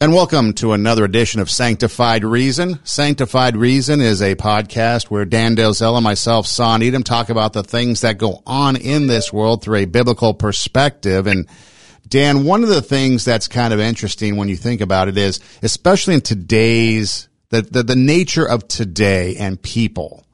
And welcome to another edition of Sanctified Reason. Sanctified Reason is a podcast where Dan Delzell and myself, Sam Edom, talk about the things that go on in this world through a biblical perspective. And Dan, one of the things that's kind of interesting when you think about it is, especially in today's, the, the, the nature of today and people.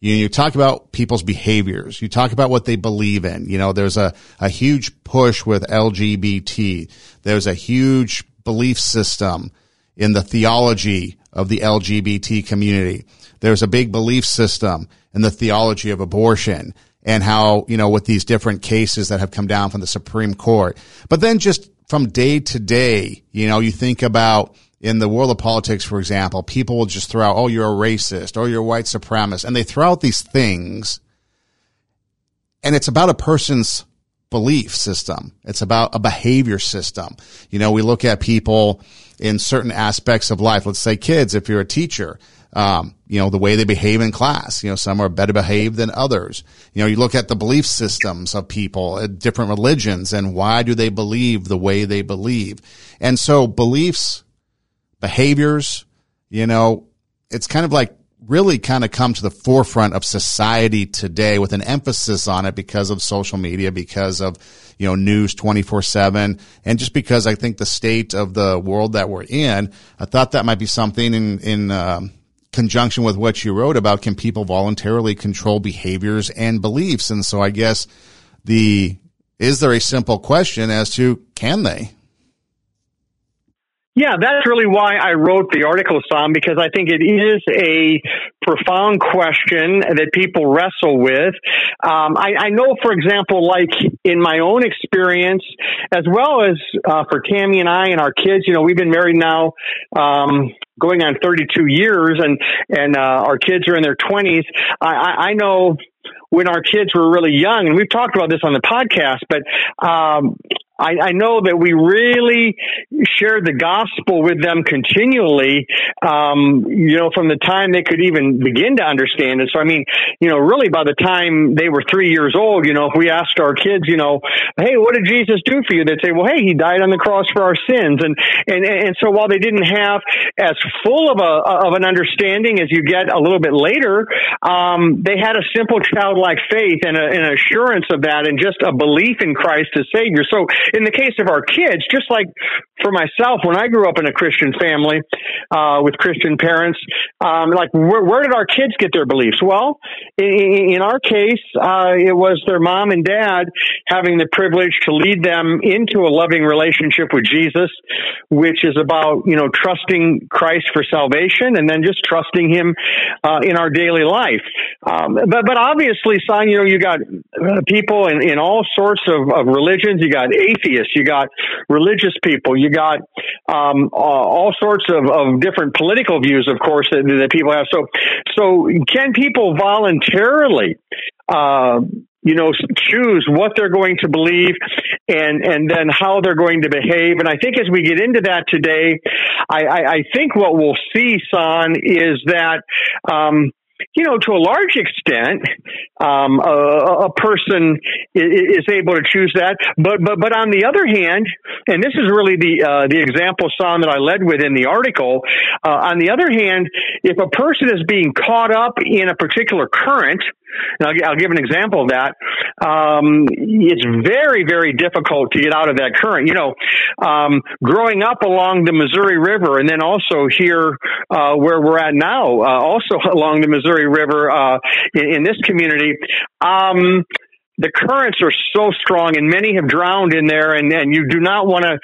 You, you talk about people's behaviors. You talk about what they believe in. You know, there's a, a huge push with LGBT. There's a huge belief system in the theology of the LGBT community. There's a big belief system in the theology of abortion and how, you know, with these different cases that have come down from the Supreme Court. But then just from day to day, you know, you think about in the world of politics, for example, people will just throw out, oh, you're a racist, or oh, you're a white supremacist. And they throw out these things. And it's about a person's belief system. It's about a behavior system. You know, we look at people in certain aspects of life. Let's say kids, if you're a teacher, um, you know, the way they behave in class. You know, some are better behaved than others. You know, you look at the belief systems of people at different religions and why do they believe the way they believe? And so beliefs, behaviors, you know, it's kind of like really kind of come to the forefront of society today with an emphasis on it because of social media, because of, you know, news 24 seven. And just because I think the state of the world that we're in, I thought that might be something in, in, um, conjunction with what you wrote about can people voluntarily control behaviors and beliefs? And so I guess the, is there a simple question as to can they? Yeah, that's really why I wrote the article, Sam, because I think it is a profound question that people wrestle with. Um, I, I, know, for example, like in my own experience, as well as uh, for Tammy and I and our kids, you know, we've been married now um, going on 32 years, and and uh, our kids are in their 20s. I, I know when our kids were really young, and we've talked about this on the podcast, but um, I, I know that we really shared the gospel with them continually, um, you know, from the time they could even begin to understand it. So, I mean, you know, really by the time they were three years old, you know, if we asked our kids, you know, hey, what did Jesus do for you? They'd say, well, hey, he died on the cross for our sins. And, and, and so while they didn't have as full of a, of an understanding as you get a little bit later, um, they had a simple childlike faith and a, an assurance of that and just a belief in Christ as Savior. So in the case of our kids, just like for myself, when I grew up in a Christian family uh, with Christian parents, um, like where, where, did our kids get their beliefs? Well, in, in our case, uh, it was their mom and dad having the privilege to lead them into a loving relationship with Jesus, which is about you know trusting Christ for salvation and then just trusting Him uh, in our daily life. Um, but but obviously, son, you know, you got people in, in all sorts of, of religions. You got atheists, you got religious people, you got um, all sorts of, of different political views, of course, that, that people have. So, so can people voluntarily, uh, you know, choose what they're going to believe and, and then how they're going to behave. And I think as we get into that today, I, I, I think what we'll see, Sam, is that, um, you know, to a large extent, um, a, a, person is, able to choose that. But but but on the other hand, and this is really the uh, the example Sam that I led with in the article. Uh, on the other hand, if a person is being caught up in a particular current, and I'll, I'll give an example of that. Um, it's very, very difficult to get out of that current. You know, um, growing up along the Missouri River, and then also here uh, where we're at now, uh, also along the Missouri River uh, in, in, this community. Um, the currents are so strong and many have drowned in there and, and you do not want to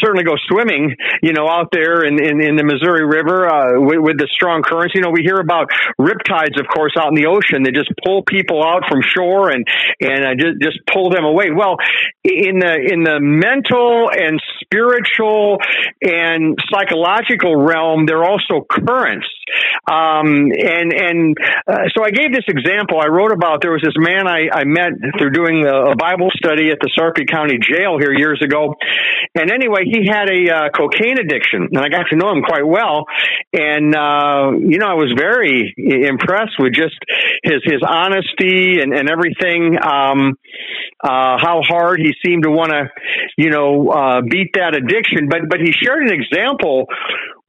certainly go swimming, you know, out there in, in, in the Missouri River, uh, with, with, the strong currents. You know, we hear about riptides, of course, out in the ocean. They just pull people out from shore and, and uh, just, just pull them away. Well, in the, in the mental and spiritual and psychological realm, there are also currents. Um, and, and, uh, so I gave this example. I wrote about, there was this man I, I met through doing a Bible study at the Sarpy County Jail here years ago. And anyway, he had a uh, cocaine addiction, and I got to know him quite well. And uh, you know, I was very impressed with just his his honesty and and everything. Um, uh, how hard he seemed to want to, you know, uh, beat that addiction. But but he shared an example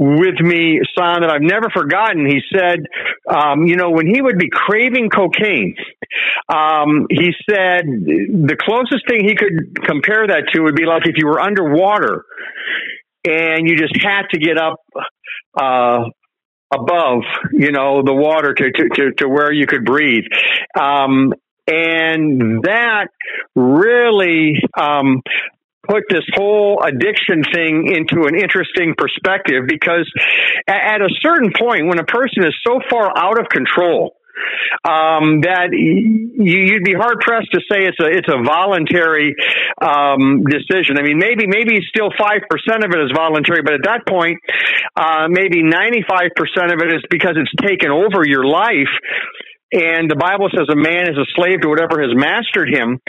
with me, son, that I've never forgotten. He said, um, you know, when he would be craving cocaine, um, he said the closest thing he could compare that to would be like if you were underwater and you just had to get up, uh, above, you know, the water to, to, to, to where you could breathe. Um, and that really um, put this whole addiction thing into an interesting perspective because at a certain point, when a person is so far out of control, um, that you'd be hard pressed to say it's a it's a voluntary um, decision. I mean, maybe maybe still five percent of it is voluntary, but at that point, uh, maybe ninety five percent of it is because it's taken over your life. And the Bible says a man is a slave to whatever has mastered him.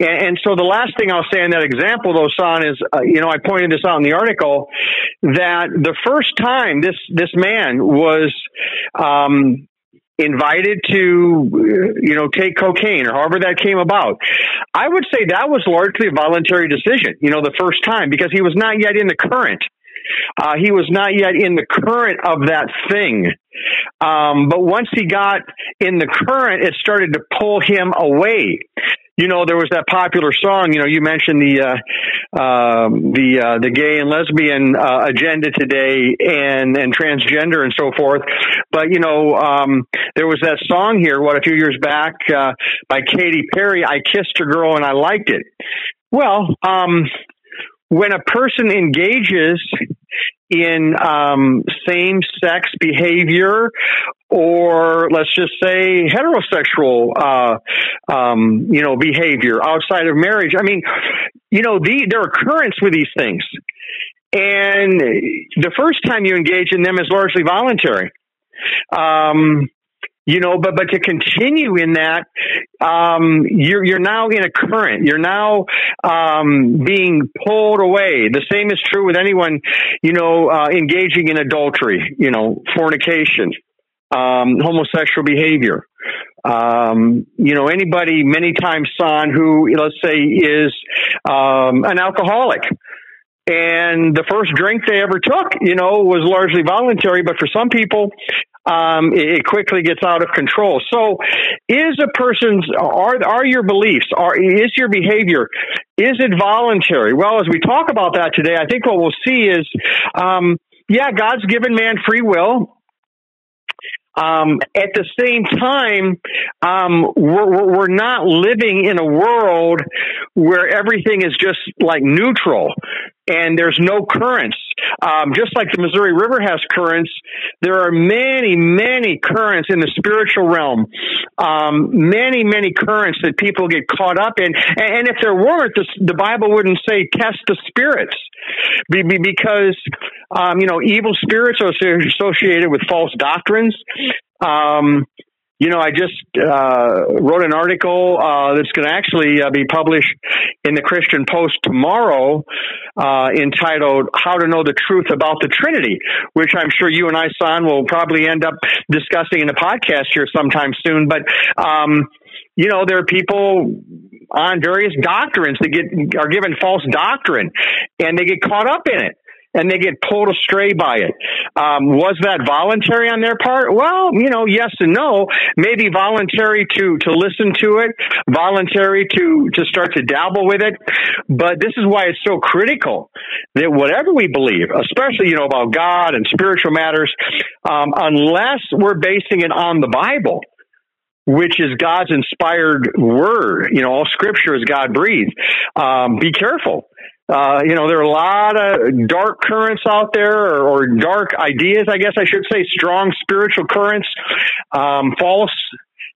And, and so the last thing I'll say in that example, though, Sam, is, uh, you know, I pointed this out in the article that the first time this, this man was, um, invited to, you know, take cocaine or however that came about. I would say that was largely a voluntary decision, you know, the first time because he was not yet in the current. Uh, he was not yet in the current of that thing. Um, but once he got in the current, it started to pull him away. You know, there was that popular song. You know, you mentioned the uh, uh, the uh, the gay and lesbian uh, agenda today, and and transgender and so forth. But you know, um, there was that song here. What a few years back uh, by Katy Perry. I kissed a girl and I liked it. Well, um, when a person engages in um, same sex behavior or let's just say heterosexual uh, um, you know behavior outside of marriage. I mean you know the, there are currents with these things. And the first time you engage in them is largely voluntary. Um, you know, but but to continue in that, um, you're you're now in a current. You're now um, being pulled away. The same is true with anyone, you know, uh, engaging in adultery, you know, fornication, um, homosexual behavior. Um, you know, anybody many times son who let's say is um, an alcoholic and the first drink they ever took, you know, was largely voluntary. But for some people, um, it, quickly gets out of control. So, is a person's are are your beliefs are is your behavior is it voluntary? Well, as we talk about that today, I think what we'll see is, um, yeah, God's given man free will. Um, at the same time, um, we're, we're not living in a world where everything is just like neutral and there's no currents. Um, just like the Missouri River has currents, there are many, many currents in the spiritual realm. Um, many, many currents that people get caught up in. And, and if there weren't, the, the, Bible wouldn't say test the spirits, be, be, because um, you know evil spirits are associated with false doctrines. Um, you know, I just uh, wrote an article uh, that's going to actually uh, be published in the Christian Post tomorrow, uh, entitled "How to Know the Truth About the Trinity," which I'm sure you and I, son, will probably end up discussing in a podcast here sometime soon. But um, you know, there are people on various doctrines that get are given false doctrine, and they get caught up in it and they get pulled astray by it. Um, was that voluntary on their part? Well, you know, yes and no. Maybe voluntary to to listen to it, voluntary to to start to dabble with it. But this is why it's so critical that whatever we believe, especially you know about God and spiritual matters, um, unless we're basing it on the Bible which is God's inspired word. You know, all scripture is God breathed. Um, be careful uh, you know, there are a lot of dark currents out there, or, or, dark ideas, I guess I should say, strong spiritual currents, um, false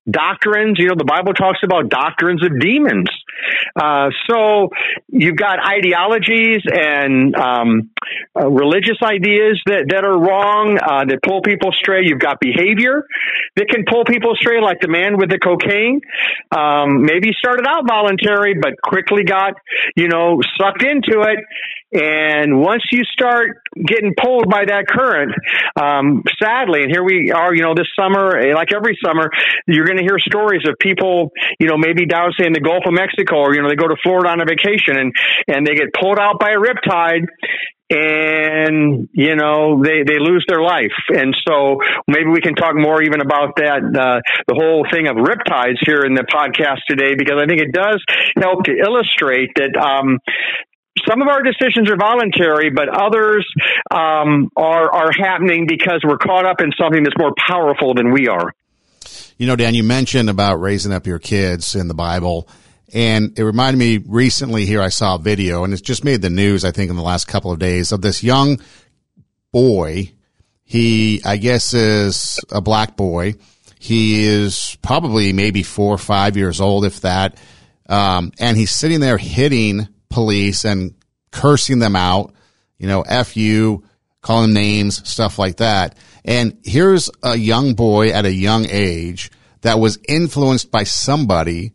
doctrines. You know, the Bible talks about doctrines of demons. Uh, so you've got ideologies and um, uh, religious ideas that, that are wrong, uh, that pull people astray. You've got behavior that can pull people astray, like the man with the cocaine. Um, maybe started out voluntary, but quickly got, you know, sucked into it. And once you start getting pulled by that current, um, sadly, and here we are, you know, this summer, like every summer, you're going to hear stories of people, you know, maybe down say in the Gulf of Mexico, or you know, they go to Florida on a vacation, and and they get pulled out by a riptide, and you know they they lose their life. And so maybe we can talk more even about that uh, the whole thing of riptides here in the podcast today because i think it does help to illustrate that um, some of our decisions are voluntary, but others um, are are happening because we're caught up in something that's more powerful than we are. You know, Dan, you mentioned about raising up your kids in the Bible. And it reminded me recently here, I saw a video and it's just made the news, I think, in the last couple of days of this young boy. He, I guess, is a black boy. He is probably maybe four or five years old, if that. Um, and he's sitting there hitting police and cursing them out, you know, F you, calling names, stuff like that. And here's a young boy at a young age that was influenced by somebody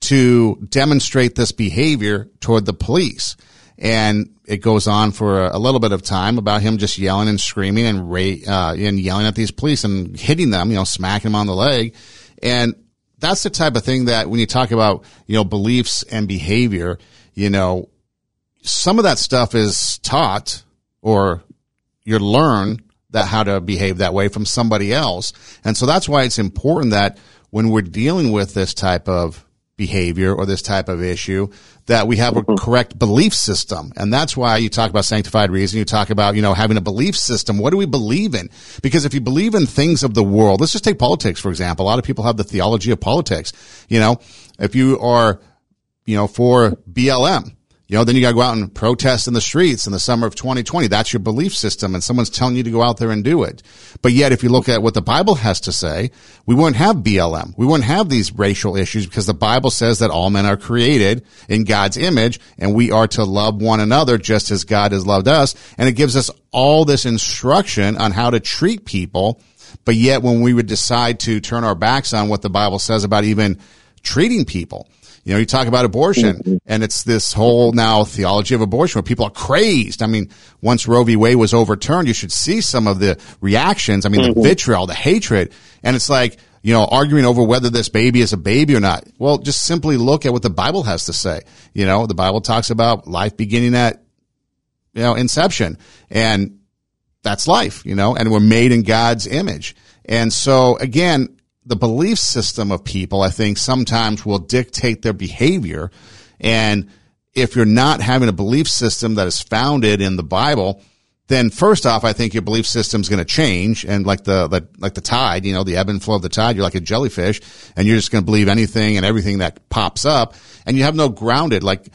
to demonstrate this behavior toward the police. And it goes on for a, little bit of time about him just yelling and screaming and ra- uh, and yelling at these police and hitting them, you know, smacking them on the leg. And that's the type of thing that when you talk about, you know, beliefs and behavior, you know, some of that stuff is taught or you learn that how to behave that way from somebody else. And so that's why it's important that when we're dealing with this type of behavior or this type of issue that we have a mm-hmm. correct belief system. And that's why you talk about sanctified reason. You talk about, you know, having a belief system. What do we believe in? Because if you believe in things of the world, let's just take politics, for example. A lot of people have the theology of politics. You know, if you are, you know, for BLM, you know, then you got to go out and protest in the streets in the summer of 2020. That's your belief system and someone's telling you to go out there and do it. But yet, if you look at what the Bible has to say, we wouldn't have BLM. We wouldn't have these racial issues because the Bible says that all men are created in God's image and we are to love one another just as God has loved us. And it gives us all this instruction on how to treat people. But yet, when we would decide to turn our backs on what the Bible says about even treating people, you know, you talk about abortion mm-hmm. and it's this whole now theology of abortion where people are crazed. I mean, once Roe v. Wade was overturned, you should see some of the reactions. I mean, mm-hmm. the vitriol, the hatred. And it's like, you know, arguing over whether this baby is a baby or not. Well, just simply look at what the Bible has to say. You know, the Bible talks about life beginning at, you know, inception and that's life, you know, and we're made in God's image. And so again, the belief system of people, I think sometimes will dictate their behavior. And if you're not having a belief system that is founded in the Bible, then first off, I think your belief system is going to change. And like the, the, like the tide, you know, the ebb and flow of the tide, you're like a jellyfish and you're just going to believe anything and everything that pops up and you have no grounded, like,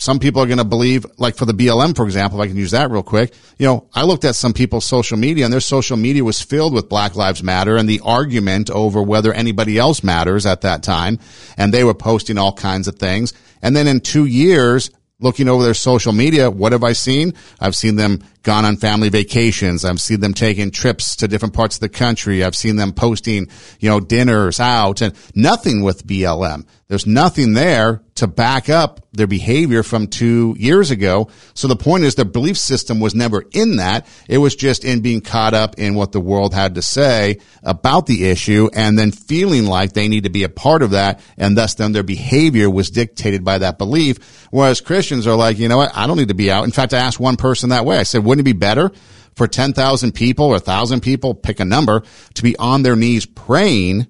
some people are going to believe, like for the BLM, for example, if I can use that real quick. You know, I looked at some people's social media and their social media was filled with Black Lives Matter and the argument over whether anybody else matters at that time. And they were posting all kinds of things. And then in two years, looking over their social media, what have I seen? I've seen them gone on family vacations. I've seen them taking trips to different parts of the country. I've seen them posting, you know, dinners out and nothing with BLM. There's nothing there to back up their behavior from two years ago. So the point is their belief system was never in that. It was just in being caught up in what the world had to say about the issue and then feeling like they need to be a part of that. And thus then their behavior was dictated by that belief. Whereas Christians are like, you know what? I don't need to be out. In fact, I asked one person that way. I said, wouldn't it be better for 10,000 people or 1,000 people, pick a number, to be on their knees praying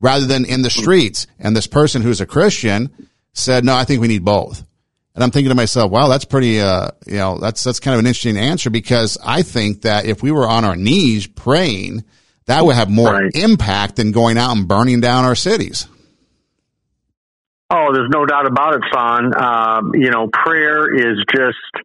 rather than in the streets. And this person who's a Christian said, no, I think we need both. And I'm thinking to myself, wow, that's pretty, uh, you know, that's, that's kind of an interesting answer because I think that if we were on our knees praying, that would have more right. impact than going out and burning down our cities. Oh, there's no doubt about it, Sam. Uh, you know, prayer is just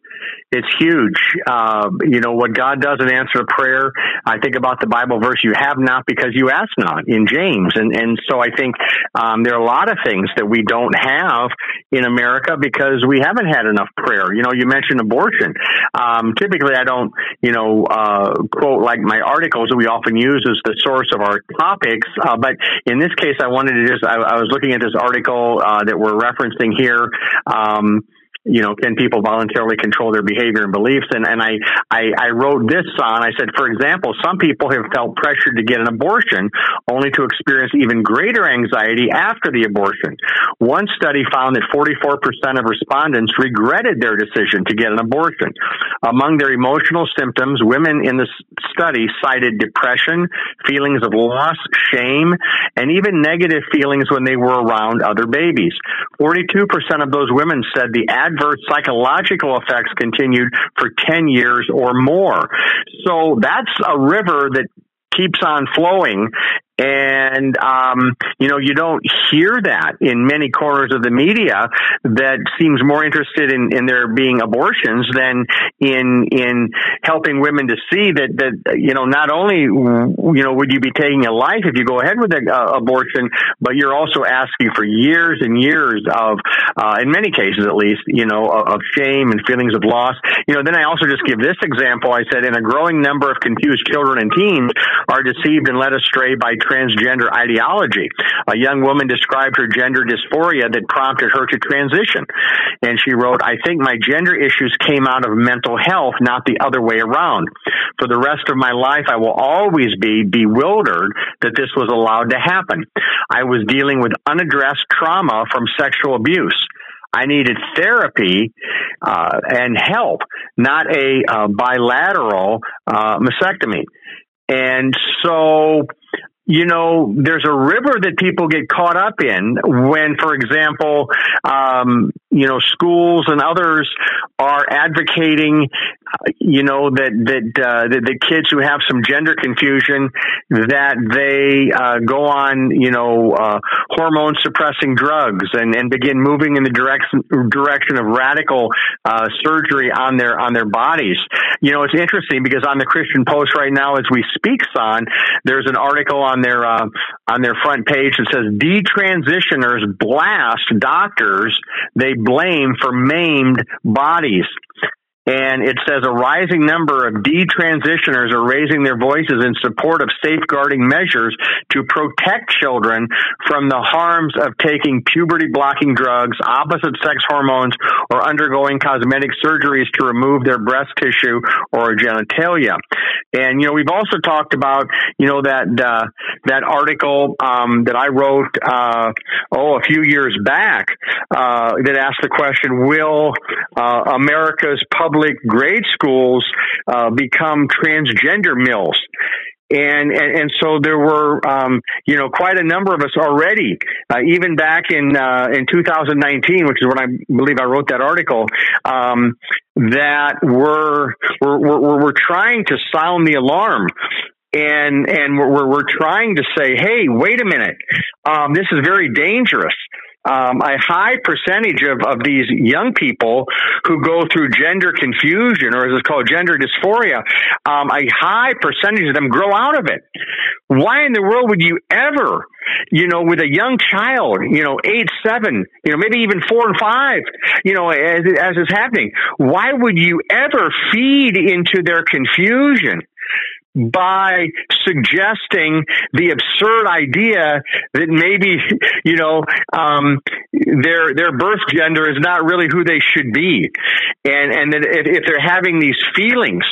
it's huge. Uh, you know, what God does in answer to prayer, I think about the Bible verse, you have not because you ask not in James. And, and so I think, um, there are a lot of things that we don't have in America because we haven't had enough prayer. You know, you mentioned abortion. Um, typically I don't, you know, uh, quote like my articles that we often use as the source of our topics. Uh, but in this case, I wanted to just, I, I was looking at this article, uh, that we're referencing here. Um, you know, can people voluntarily control their behavior and beliefs? And, and I, I, I wrote this on, I said, for example, some people have felt pressured to get an abortion only to experience even greater anxiety after the abortion. One study found that 44% of respondents regretted their decision to get an abortion. Among their emotional symptoms, women in the study cited depression, feelings of loss, shame, and even negative feelings when they were around other babies. 42% of those women said the adverse psychological effects continued for 10 years or more. So that's a river that keeps on flowing and, um, you know, you don't hear that in many corners of the media that seems more interested in, in there being abortions than in, in helping women to see that, that, you know, not only, you know, would you be taking a life if you go ahead with an uh, abortion, but you're also asking for years and years of, uh, in many cases at least, you know, of, of shame and feelings of loss. You know, then I also just give this example. I said, in a growing number of confused children and teens are deceived and led astray by transgender ideology. A young woman described her gender dysphoria that prompted her to transition. And she wrote, I think my gender issues came out of mental health, not the other way around. For the rest of my life, I will always be bewildered that this was allowed to happen. I was dealing with unaddressed trauma from sexual abuse. I needed therapy uh, and help, not a uh, bilateral uh, mastectomy. And so you know, there's a river that people get caught up in when, for example, um, you know, schools and others are advocating, you know, that that uh, the, the kids who have some gender confusion that they uh, go on, you know, uh, hormone suppressing drugs and and begin moving in the direction direction of radical uh, surgery on their on their bodies. You know, it's interesting because on the Christian Post right now, as we speak, on there's an article on their uh, on their front page that says detransitioners blast doctors they blame for maimed bodies. And it says a rising number of detransitioners are raising their voices in support of safeguarding measures to protect children from the harms of taking puberty blocking drugs, opposite sex hormones, or undergoing cosmetic surgeries to remove their breast tissue or genitalia. And, you know, we've also talked about, you know, that, uh, that article, um, that I wrote, uh, oh, a few years back, uh, that asked the question, will, uh, America's public public grade schools uh, become transgender mills. And, and, and so there were um, you know quite a number of us already uh, even back in uh, in 2019 which is when I believe I wrote that article um, that were were, were were trying to sound the alarm. And and we're we're trying to say hey wait a minute. Um, this is very dangerous um, a high percentage of, of these young people who go through gender confusion, or as it's called, gender dysphoria, um, a high percentage of them grow out of it. Why in the world would you ever, you know, with a young child, you know, eight, seven, you know, maybe even four and five, you know, as, as is happening, why would you ever feed into their confusion? By suggesting the absurd idea that maybe you know um, their their birth gender is not really who they should be, and and that if, if they're having these feelings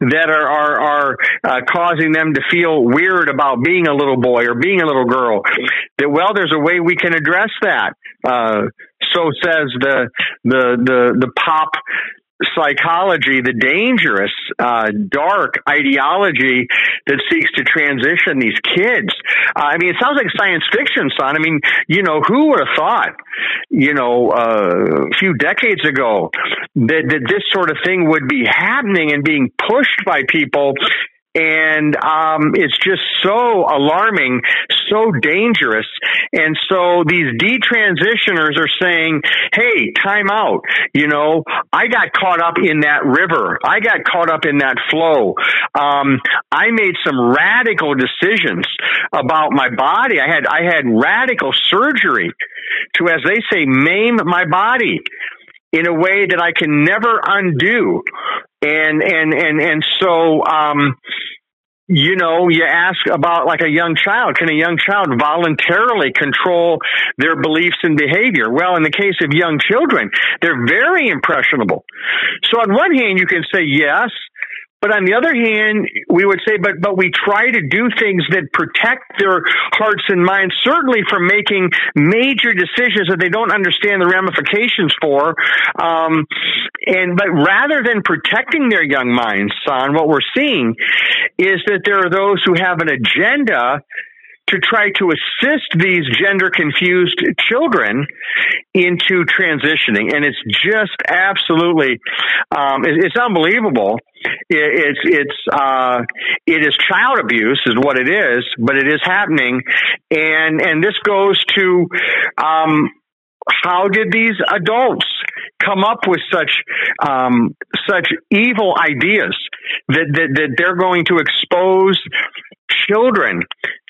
that are are, are uh, causing them to feel weird about being a little boy or being a little girl, that well, there's a way we can address that. Uh, so says the the the the pop psychology, the dangerous, uh, dark ideology that seeks to transition these kids. Uh, I mean, it sounds like science fiction, son. I mean, you know, who would have thought, you know, uh, a few decades ago that, that this sort of thing would be happening and being pushed by people and um, it's just so alarming, so dangerous. And so these detransitioners are saying, "Hey, time out. You know, I got caught up in that river. I got caught up in that flow. Um, I made some radical decisions about my body. I had I had radical surgery to, as they say, maim my body." in a way that I can never undo. And, and, and, and so, um, you know, you ask about like a young child. Can a young child voluntarily control their beliefs and behavior? Well, in the case of young children, they're very impressionable. So on one hand, you can say yes, but on the other hand, we would say, but, but we try to do things that protect their hearts and minds, certainly from making major decisions that they don't understand the ramifications for. Um, and, but rather than protecting their young minds, son, what we're seeing is that there are those who have an agenda to try to assist these gender confused children into transitioning. And it's just absolutely, um, it, it's unbelievable. It, it's, it's, uh, it is child abuse is what it is, but it is happening. And, and this goes to, um, how did these adults come up with such um, such evil ideas that, that, that they're going to expose children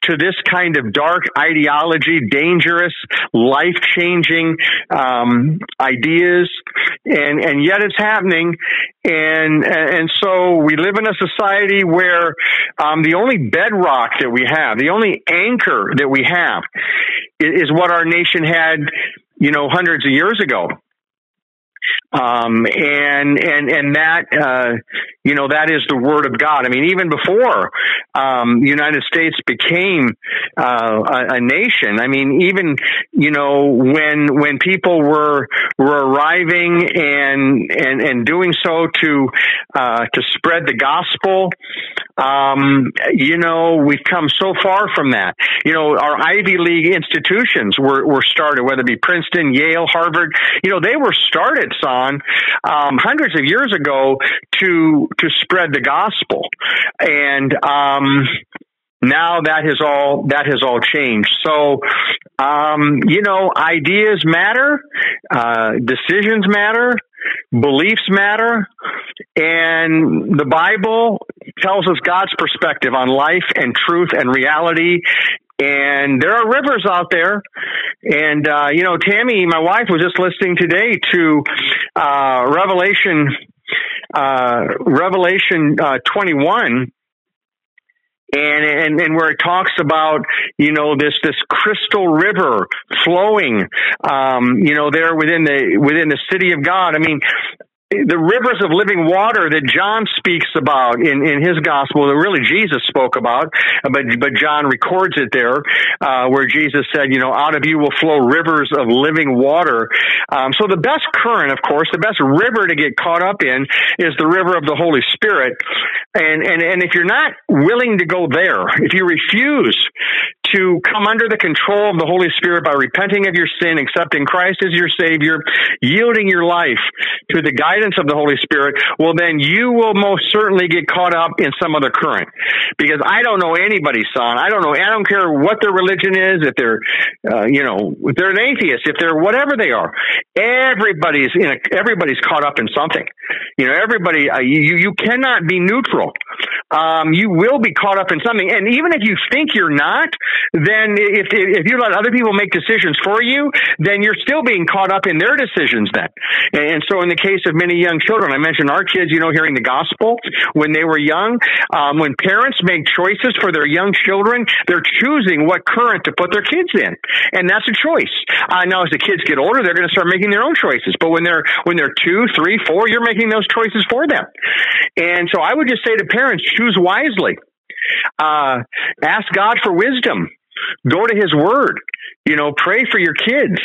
to this kind of dark ideology, dangerous, life changing um, ideas, and and yet it's happening, and and so we live in a society where um, the only bedrock that we have, the only anchor that we have, is, is what our nation had, you know, hundreds of years ago. Um, and, and, and that, uh, you know, that is the word of God. I mean, even before, um, the United States became, uh, a, a, nation. I mean, even, you know, when, when people were, were arriving and, and, and doing so to, uh, to spread the gospel, um, you know, we've come so far from that. You know, our Ivy League institutions were, were started, whether it be Princeton, Yale, Harvard, you know, they were started, son, um, hundreds of years ago to to spread the gospel, and um, now that has all that has all changed. So, um, you know, ideas matter, uh, decisions matter, beliefs matter, and the Bible tells us God's perspective on life and truth and reality. And there are rivers out there. And, uh, you know, Tammy, my wife was just listening today to, uh, Revelation uh, Revelation uh, 21 and, and and where it talks about you know this this crystal river flowing um, you know there within the within the city of God. I mean, the rivers of living water that John speaks about in, in his gospel, that really Jesus spoke about, but, but John records it there, uh, where Jesus said, you know, out of you will flow rivers of living water. Um, so the best current, of course, the best river to get caught up in is the river of the Holy Spirit. And, and, and if you're not willing to go there, if you refuse to come under the control of the Holy Spirit by repenting of your sin, accepting Christ as your Savior, yielding your life to the guidance of the Holy Spirit, well, then you will most certainly get caught up in some other current. Because I don't know anybody's son. I don't know. I don't care what their religion is. If they're, uh, you know, if they're an atheist, if they're whatever they are, everybody's in a, everybody's caught up in something. You know, everybody. Uh, you you cannot be neutral. Um, you will be caught up in something, and even if you think you're not, then if, if you let other people make decisions for you, then you're still being caught up in their decisions then. And so in the case of many young children, I mentioned our kids, you know, hearing the gospel when they were young, um, when parents make choices for their young children, they're choosing what current to put their kids in. And that's a choice. Uh, now as the kids get older, they're going to start making their own choices. But when they're, when they're two, three, four, you're making those choices for them. And so I would just say to parents, choose wisely. Uh, ask God for wisdom. Go to His Word. You know, pray for your kids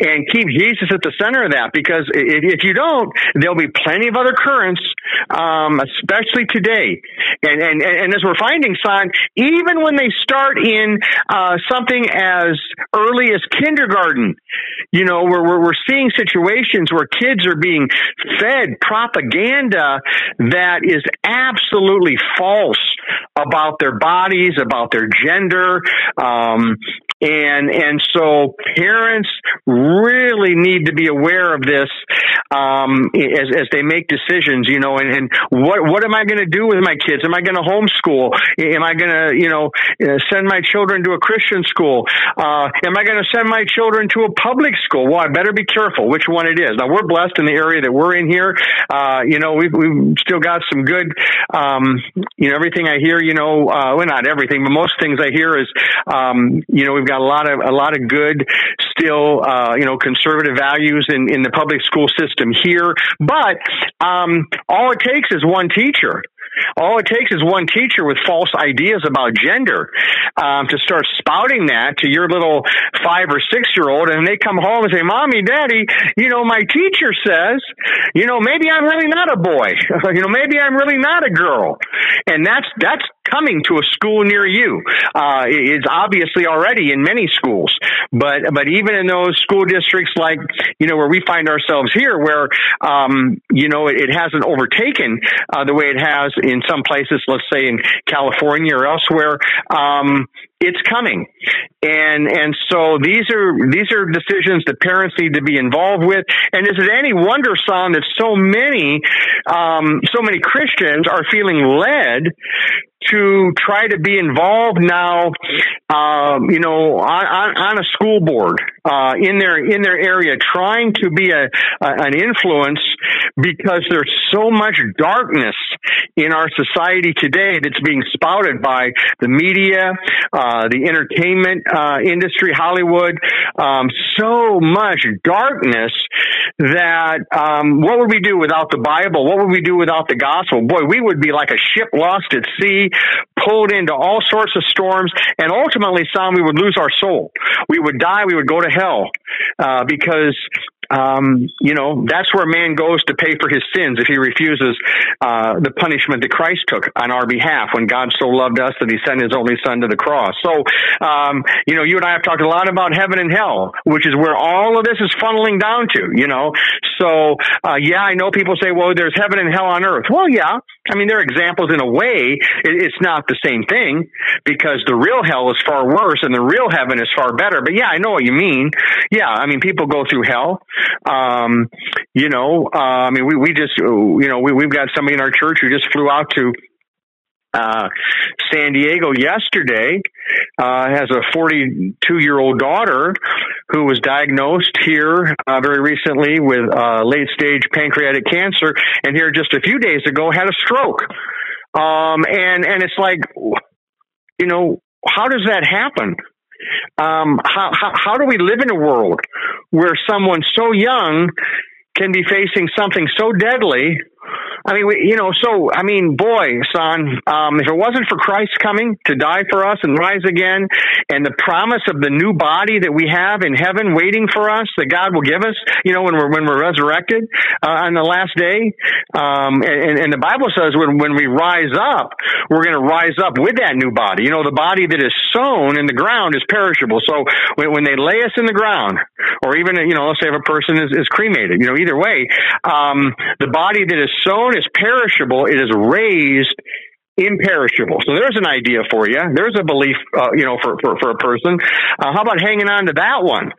and keep Jesus at the center of that because if, you don't, there'll be plenty of other currents, um, especially today. And, and, and as we're finding, son, even when they start in uh, something as early as kindergarten, you know, we're, we're, seeing situations where kids are being fed propaganda that is absolutely false about their bodies, about their gender, um, and and so parents really need to be aware of this um, as as they make decisions. You know, and, and what what am I going to do with my kids? Am I going to homeschool? Am I going to you know send my children to a Christian school? Uh, am I going to send my children to a public school? Well, I better be careful which one it is. Now we're blessed in the area that we're in here. Uh, you know, we've we've still got some good. Um, you know, everything I hear, you know, uh, well, not everything, but most things I hear is, um, you know, we've got a lot of a lot of good, still, uh, you know, conservative values in in the public school system here. But um, all it takes is one teacher all it takes is one teacher with false ideas about gender um, to start spouting that to your little five or six year old, and they come home and say, "Mommy, Daddy, you know, my teacher says, you know, maybe I'm really not a boy. you know, maybe I'm really not a girl," and that's that's coming to a school near you. Uh, obviously already in many schools, but but even in those school districts like you know where we find ourselves here, where um, you know it, it hasn't overtaken uh, the way it has in some places, let's say in California or elsewhere. Um, it's coming. And, and so these are, these are decisions that parents need to be involved with. And is it any wonder, son, that so many, um, so many Christians are feeling led to try to be involved now, um, you know, on, on, on a school board uh, in their in their area, trying to be a, a, an influence because there's so much darkness in our society today that's being spouted by the media, uh, the entertainment uh, industry, Hollywood. Um, so much darkness that um, what would we do without the Bible? What would we do without the gospel? Boy, we would be like a ship lost at sea, pulled into all sorts of storms, and ultimately, some we would lose our soul. We would die. We would go to hell uh, because um, you know, that's where man goes to pay for his sins if he refuses uh, the punishment that Christ took on our behalf when God so loved us that he sent his only son to the cross. So, um, you know, you and I have talked a lot about heaven and hell, which is where all of this is funneling down to, you know. So, uh, yeah, I know people say, well, there's heaven and hell on earth. Well, yeah. I mean, there are examples in a way. It's not the same thing because the real hell is far worse and the real heaven is far better. But yeah, I know what you mean. Yeah, I mean, people go through hell. Um, you know, uh, I mean, we, we just, you know, we, we've got somebody in our church who just flew out to uh, San Diego yesterday uh, has a 42 year old daughter who was diagnosed here uh, very recently with uh, late stage pancreatic cancer, and here just a few days ago had a stroke. Um, and and it's like, you know, how does that happen? Um, how, how, how do we live in a world where someone so young can be facing something so deadly I mean, we, you know, so I mean, boy, son, um, if it wasn't for Christ coming to die for us and rise again, and the promise of the new body that we have in heaven waiting for us that God will give us, you know, when we're when we're resurrected uh, on the last day, um, and, and the Bible says when when we rise up, we're going to rise up with that new body. You know, the body that is sown in the ground is perishable. So when, when they lay us in the ground, or even you know, let's say if a person is, is cremated, you know, either way, um, the body that is sown is perishable, it is raised imperishable. So there's an idea for you. There's a belief, uh, you know, for, for, for a person. Uh, how about hanging on to that one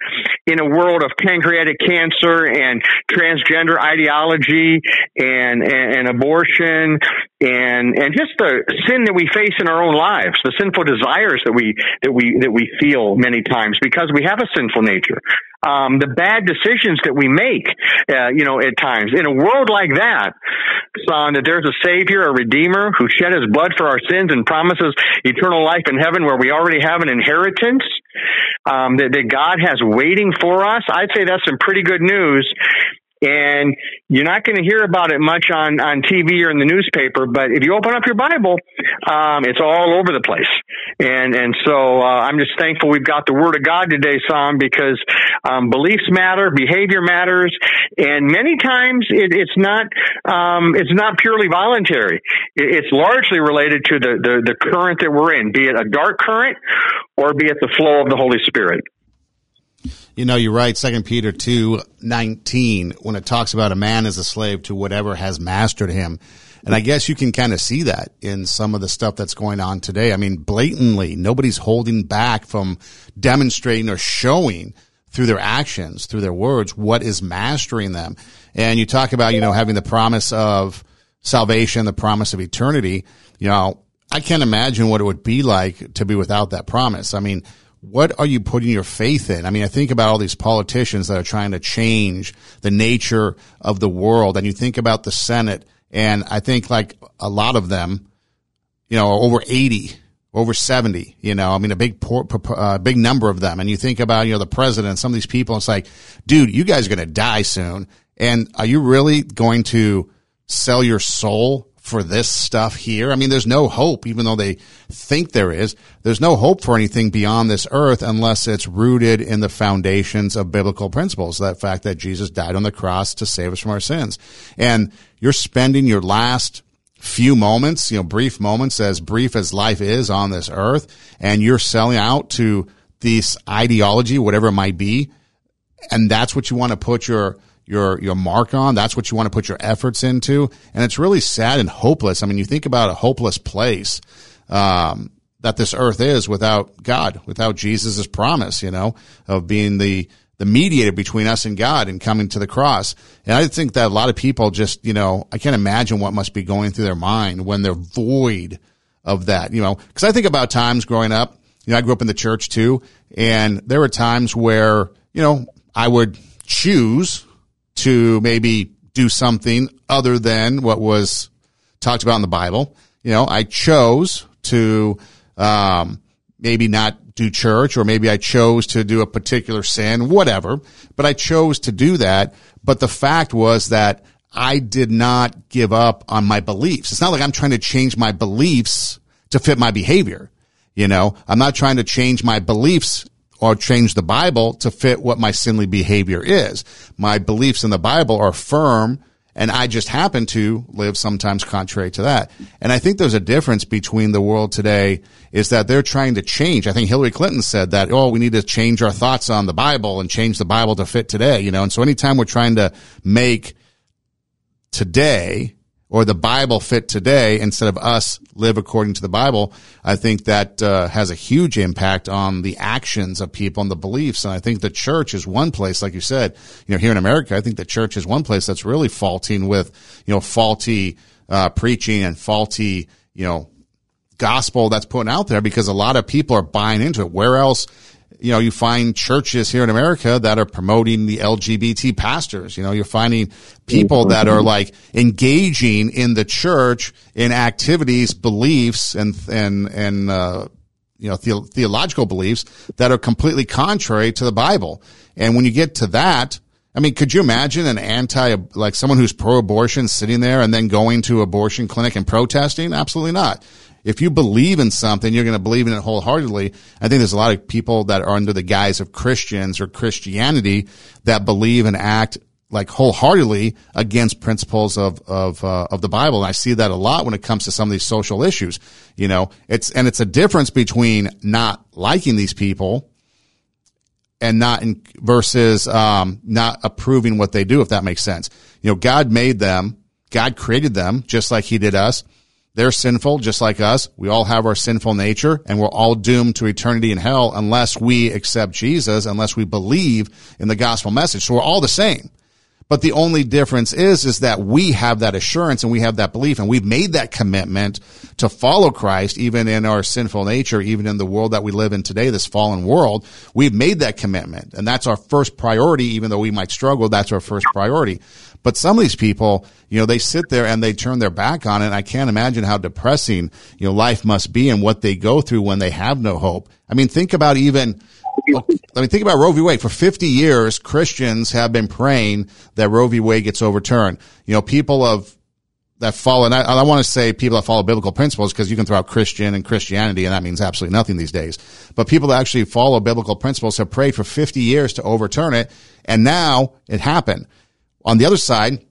in a world of pancreatic cancer and transgender ideology and, and, and abortion and, and just the sin that we face in our own lives, the sinful desires that we, that we, that we feel many times because we have a sinful nature um, the bad decisions that we make, uh, you know, at times. In a world like that, son, that there's a Savior, a Redeemer who shed his blood for our sins and promises eternal life in heaven where we already have an inheritance um, that, that God has waiting for us. I'd say that's some pretty good news and you're not going to hear about it much on, on TV or in the newspaper, but if you open up your Bible, um, it's all over the place. And, and so, uh, I'm just thankful we've got the Word of God today, Sam, because, um, beliefs matter, behavior matters, and many times it, it's not, um, it's not purely voluntary. It, it's largely related to the, the, the current that we're in, be it a dark current or be it the flow of the Holy Spirit. You know, you're right. Second Peter two nineteen, when it talks about a man as a slave to whatever has mastered him, And I guess you can kind of see that in some of the stuff that's going on today. I mean, blatantly, nobody's holding back from demonstrating or showing through their actions, through their words, what is mastering them. And you talk about, you know, having the promise of salvation, the promise of eternity. You know, I can't imagine what it would be like to be without that promise. I mean, what are you putting your faith in? I mean, I think about all these politicians that are trying to change the nature of the world, and you think about the Senate, and I think like a lot of them, you know, over 80, over 70, you know, I mean, a big, uh, big number of them. And you think about, you know, the president, some of these people, it's like, dude, you guys are going to die soon. And are you really going to sell your soul for this stuff here. I mean, there's no hope, even though they think there is. There's no hope for anything beyond this earth unless it's rooted in the foundations of biblical principles. That fact that Jesus died on the cross to save us from our sins. And you're spending your last few moments, you know, brief moments, as brief as life is on this earth, and you're selling out to this ideology, whatever it might be. And that's what you want to put your your your mark on. That's what you want to put your efforts into, and it's really sad and hopeless. I mean, you think about a hopeless place um, that this earth is without God, without Jesus' promise, you know, of being the the mediator between us and God and coming to the cross. And I think that a lot of people just, you know, I can't imagine what must be going through their mind when they're void of that, you know, because I think about times growing up. You know, I grew up in the church too, and there were times where, you know, I would choose to maybe do something other than what was talked about in the Bible. You know, I chose to um, maybe not do church, or maybe I chose to do a particular sin, whatever. But I chose to do that. But the fact was that I did not give up on my beliefs. It's not like I'm trying to change my beliefs to fit my behavior. You know, I'm not trying to change my beliefs or change the Bible to fit what my sinly behavior is. My beliefs in the Bible are firm and I just happen to live sometimes contrary to that. And I think there's a difference between the world today is that they're trying to change. I think Hillary Clinton said that, oh, we need to change our thoughts on the Bible and change the Bible to fit today, you know. And so anytime we're trying to make today or the Bible fit today instead of us live according to the Bible, I think that uh, has a huge impact on the actions of people and the beliefs. And I think the church is one place, like you said, you know, here in America, I think the church is one place that's really faulting with, you know, faulty uh, preaching and faulty, you know, gospel that's put out there because a lot of people are buying into it. Where else you know, you find churches here in America that are promoting the LGBT pastors. You know, you're finding people that are like engaging in the church in activities, beliefs, and and and uh, you know the- theological beliefs that are completely contrary to the Bible. And when you get to that, I mean, could you imagine an anti, like someone who's pro-abortion sitting there and then going to abortion clinic and protesting? Absolutely not if you believe in something, you're going to believe in it wholeheartedly. I think there's a lot of people that are under the guise of Christians or Christianity that believe and act like wholeheartedly against principles of of uh, of the Bible. And I see that a lot when it comes to some of these social issues. You know, it's and it's a difference between not liking these people and not in, versus um, not approving what they do. If that makes sense. You know, God made them. God created them just like He did us. They're sinful just like us. We all have our sinful nature and we're all doomed to eternity in hell unless we accept Jesus, unless we believe in the gospel message. So we're all the same. But the only difference is, is that we have that assurance and we have that belief and we've made that commitment to follow Christ even in our sinful nature, even in the world that we live in today, this fallen world. We've made that commitment and that's our first priority, even though we might struggle. That's our first priority. But some of these people, you know, they sit there and they turn their back on it. I can't imagine how depressing, you know, life must be and what they go through when they have no hope. I mean, think about even, I mean, think about Roe v. Wade. For 50 years, Christians have been praying that Roe v. Wade gets overturned. You know, people of that follow, and I, I want to say people that follow biblical principles because you can throw out Christian and Christianity and that means absolutely nothing these days. But people that actually follow biblical principles have prayed for 50 years to overturn it. And now it happened. On the other side,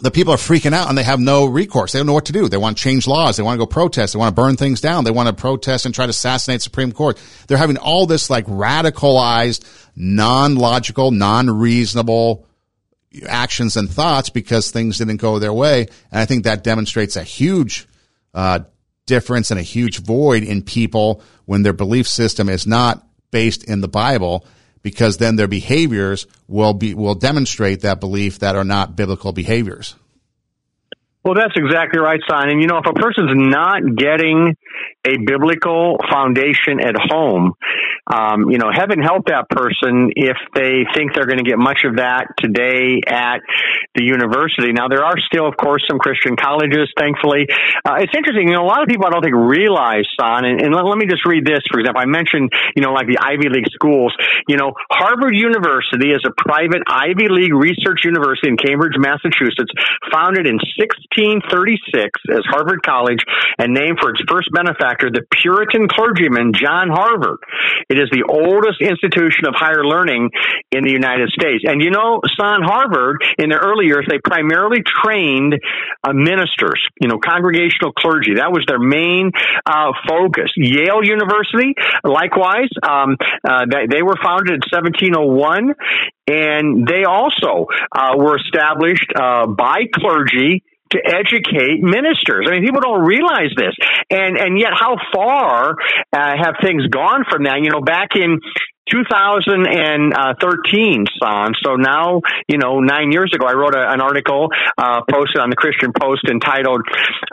the people are freaking out and they have no recourse. They don't know what to do. They want to change laws. They want to go protest. They want to burn things down. They want to protest and try to assassinate Supreme Court. They're having all this like radicalized, non-logical, non-reasonable actions and thoughts because things didn't go their way. And I think that demonstrates a huge uh, difference and a huge void in people when their belief system is not based in the Bible because then their behaviors will be will demonstrate that belief that are not biblical behaviors. Well, that's exactly right, Sam. And you know, if a person's not getting a biblical foundation at home, um, you know, heaven help that person if they think they're going to get much of that today at the university. Now, there are still, of course, some Christian colleges, thankfully. Uh, it's interesting, you know, a lot of people I don't think realize, Sam, and, and let, let, me just read this, for example. I mentioned, you know, like the Ivy League schools. You know, Harvard University is a private Ivy League research university in Cambridge, Massachusetts, founded in 1636 as Harvard College and named for its first benefactor, the Puritan clergyman John Harvard. It is the oldest institution of higher learning in the United States. And you know, Sam, Harvard, in the early years, they primarily trained uh, ministers, you know, congregational clergy. That was their main uh, focus. Yale University, likewise, um, uh, they, they, were founded in 1701, and they also uh, were established uh, by clergy to educate ministers. I mean, people don't realize this, and and yet how far uh, have things gone from that? You know, back in 2013, Sam. So now, you know, nine years ago, I wrote a, an article uh, posted on the Christian Post entitled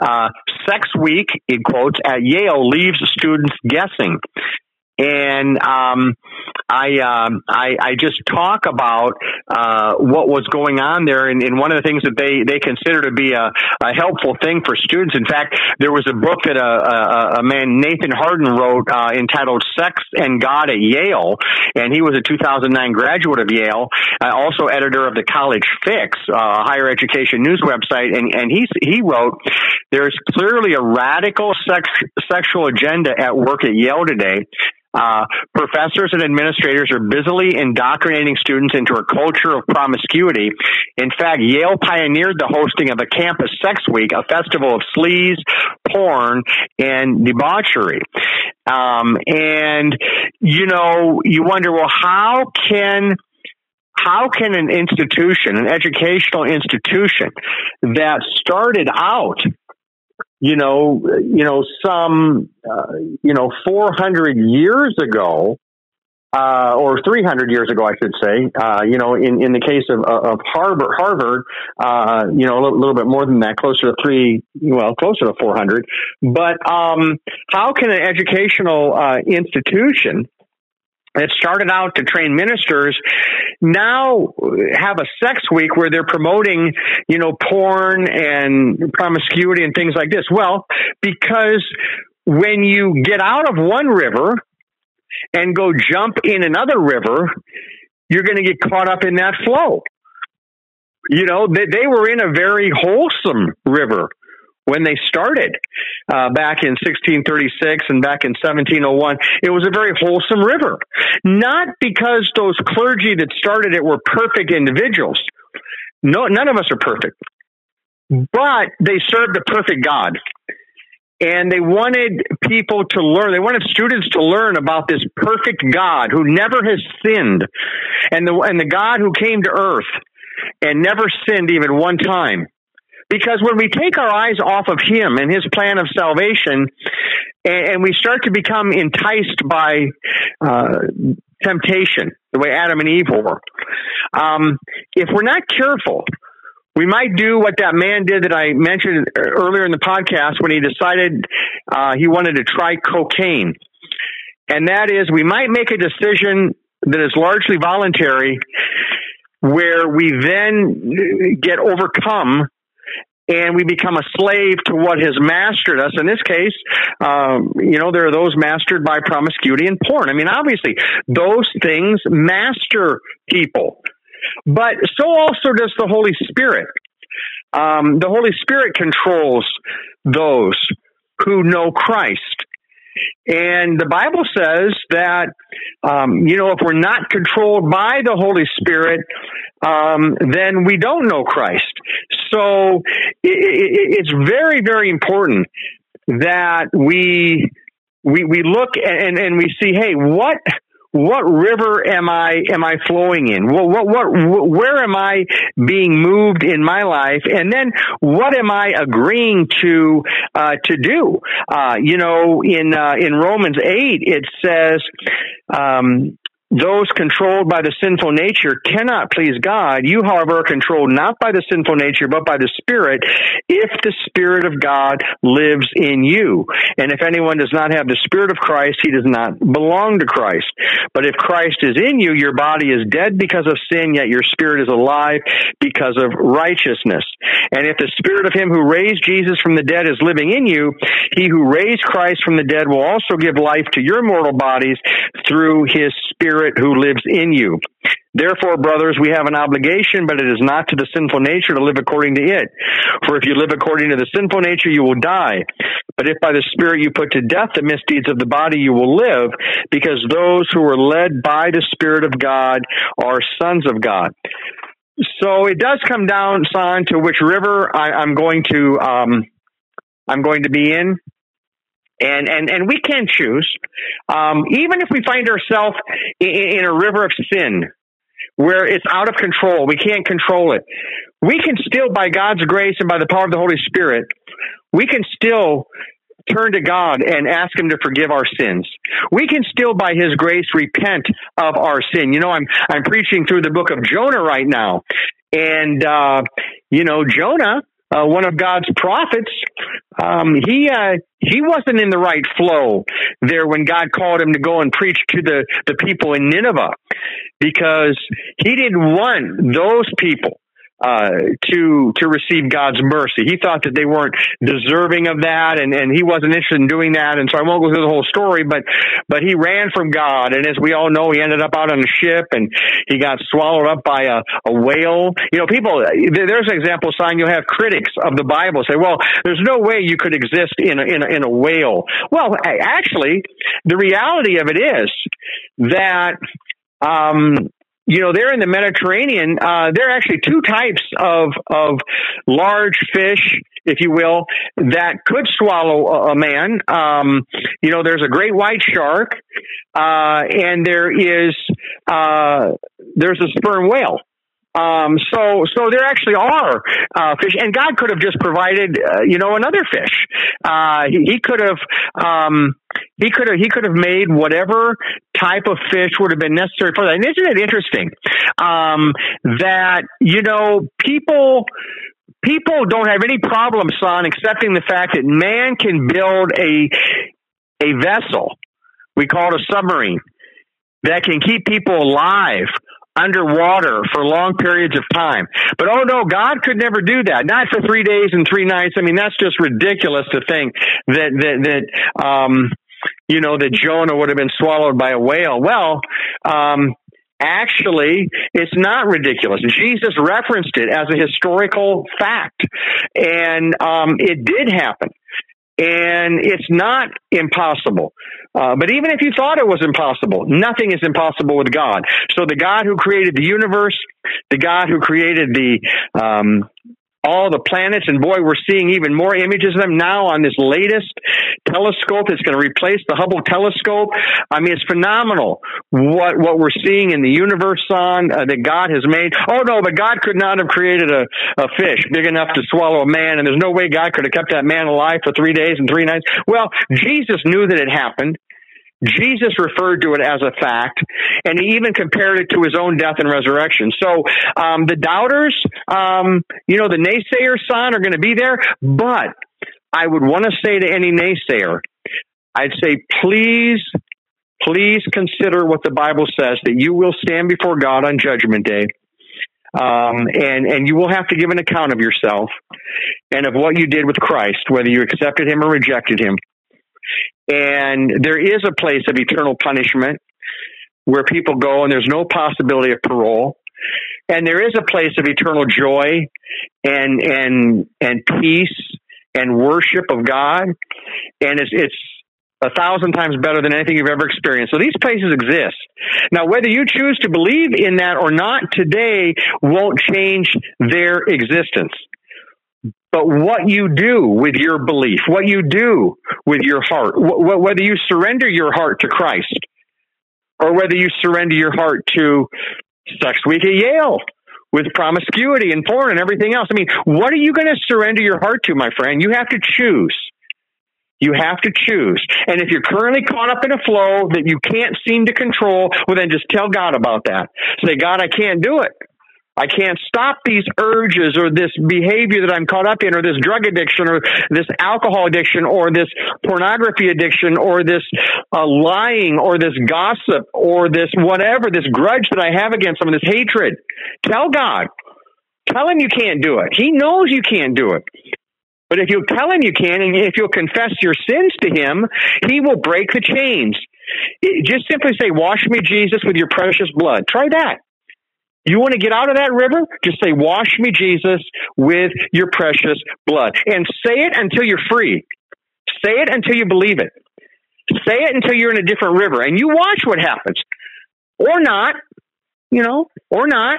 uh, "Sex Week" in quotes at Yale leaves students guessing and um, I, um, I I just talk about uh, what was going on there, and, and, one of the things that they they consider to be a, a, helpful thing for students. In fact, there was a book that a, a, a man Nathan Harden wrote uh, entitled "Sex and God at Yale," and he was a 2009 graduate of Yale, uh, also editor of the College Fix, uh, higher education news website, and and he he wrote, "There's clearly a radical sex, sexual agenda at work at Yale today." Uh, professors and administrators are busily indoctrinating students into a culture of promiscuity. In fact, Yale pioneered the hosting of a campus sex week, a festival of sleaze, porn, and debauchery. Um, and, you know, you wonder, well, how can how can an institution, an educational institution that started out you know, you know, some, uh, you know, 400 years ago, uh, or 300 years ago, I should say, uh, you know, in, in the case of, of Harvard, Harvard, uh, you know, a little, little, bit more than that, closer to three, well, closer to 400. But, um, how can an educational, uh, institution that started out to train ministers now have a sex week where they're promoting, you know, porn and promiscuity and things like this. Well, because when you get out of one river and go jump in another river, you're going to get caught up in that flow. You know, they, they were in a very wholesome river when they started uh, back in 1636 and back in 1701. It was a very wholesome river. Not because those clergy that started it were perfect individuals. No, none of us are perfect. But they served a perfect God. And they wanted people to learn, they wanted students to learn about this perfect God who never has sinned and the, and the God who came to earth and never sinned even one time because when we take our eyes off of Him and His plan of salvation, and, and we start to become enticed by uh, temptation, the way Adam and Eve were, um, if we're not careful, we might do what that man did that I mentioned earlier in the podcast when he decided uh, he wanted to try cocaine. And that is, we might make a decision that is largely voluntary where we then get overcome and we become a slave to what has mastered us. In this case, um, you know, there are those mastered by promiscuity and porn. I mean, obviously, those things master people. But so also does the Holy Spirit. Um, the Holy Spirit controls those who know Christ. And the Bible says that, um, you know, if we're not controlled by the Holy Spirit, um, then we don't know Christ. So it, it's very, very important that we we we look and and we see, hey, what what river am I am I flowing in? What, what what where am I being moved in my life? And then what am I agreeing to uh, to do? Uh, you know, in uh, in Romans eight it says. Um, those controlled by the sinful nature cannot please God. You, however, are controlled not by the sinful nature, but by the Spirit, if the Spirit of God lives in you. And if anyone does not have the Spirit of Christ, he does not belong to Christ. But if Christ is in you, your body is dead because of sin, yet your spirit is alive because of righteousness. And if the Spirit of him who raised Jesus from the dead is living in you, he who raised Christ from the dead will also give life to your mortal bodies through his Spirit Spirit who lives in you. Therefore, brothers, we have an obligation, but it is not to the sinful nature to live according to it. For if you live according to the sinful nature, you will die. But if by the Spirit you put to death the misdeeds of the body, you will live, because those who are led by the Spirit of God are sons of God. So it does come down, Sam, to which river I, am going to um, I'm going to be in and and and we can choose, um, even if we find ourselves in, in a river of sin where it's out of control, we can't control it. We can still, by God's grace and by the power of the Holy Spirit, we can still turn to God and ask Him to forgive our sins. We can still, by His grace, repent of our sin. You know, I'm I'm preaching through the book of Jonah right now, and uh, you know, Jonah uh, one of God's prophets, um, he uh, he wasn't in the right flow there when God called him to go and preach to the the people in Nineveh, because he didn't want those people uh, to to receive God's mercy. He thought that they weren't deserving of that, and, and he wasn't interested in doing that. And so I won't go through the whole story, but but he ran from God, and as we all know, he ended up out on a ship, and he got swallowed up by a, a whale. You know, people. There's an example, Sam. You'll have critics of the Bible say, "Well, there's no way you could exist in a, in a, in a whale." Well, actually, the reality of it is that um, you know, they're in the Mediterranean. Uh, there are actually two types of of large fish, if you will, that could swallow a, a man. Um, you know, there's a great white shark, uh, and there is uh, there's a sperm whale. Um, so, so there actually are uh, fish, and God could have just provided, uh, you know, another fish. Uh, he, he, could have, um, he could have, he could have made whatever type of fish would have been necessary for that. And isn't it interesting um, that you know people? People don't have any problem, Sam, accepting the fact that man can build a a vessel. We call it a submarine that can keep people alive underwater for long periods of time. But oh no, God could never do that. Not for three days and three nights. I mean, that's just ridiculous to think that, that, that, um, you know, that Jonah would have been swallowed by a whale. Well, um, Actually, it's not ridiculous. Jesus referenced it as a historical fact, and um, it did happen and it's not impossible. Uh, but even if you thought it was impossible, nothing is impossible with God. So the God who created the universe, the God who created the um, all the planets, and boy, we're seeing even more images of them now on this latest telescope that's going to replace the Hubble telescope. I mean, it's phenomenal what what we're seeing in the universe on uh, that God has made. Oh no, but God could not have created a, a fish big enough to swallow a man, and there's no way God could have kept that man alive for three days and three nights. Well, Jesus knew that it happened. Jesus referred to it as a fact, and he even compared it to his own death and resurrection. So um, the doubters, um, you know, the naysayers, Sam, are going to be there. But I would want to say to any naysayer, I'd say, please, please consider what the Bible says that you will stand before God on Judgment Day. Um, and and you will have to give an account of yourself and of what you did with Christ, whether you accepted Him or rejected Him. And there is a place of eternal punishment where people go and there's no possibility of parole. And there is a place of eternal joy and, and, and peace and worship of God. And it's, it's a thousand times better than anything you've ever experienced. So these places exist. Now, whether you choose to believe in that or not today won't change their existence. But what you do with your belief, what you do with your heart, wh- whether you surrender your heart to Christ or whether you surrender your heart to sex week at Yale with promiscuity and porn and everything else. I mean, what are you going to surrender your heart to, my friend? You have to choose. You have to choose. And if you're currently caught up in a flow that you can't seem to control, well, then just tell God about that. Say, God, I can't do it. I can't stop these urges or this behavior that I'm caught up in or this drug addiction or this alcohol addiction or this pornography addiction or this uh, lying or this gossip or this whatever, this grudge that I have against someone, this hatred. Tell God. Tell him you can't do it. He knows you can't do it. But if you'll tell him you can and if you'll confess your sins to him, he will break the chains. Just simply say, wash me, Jesus, with your precious blood. Try that. You want to get out of that river? Just say, Wash me, Jesus, with your precious blood. And say it until you're free. Say it until you believe it. Say it until you're in a different river. And you watch what happens. Or not, you know, or not.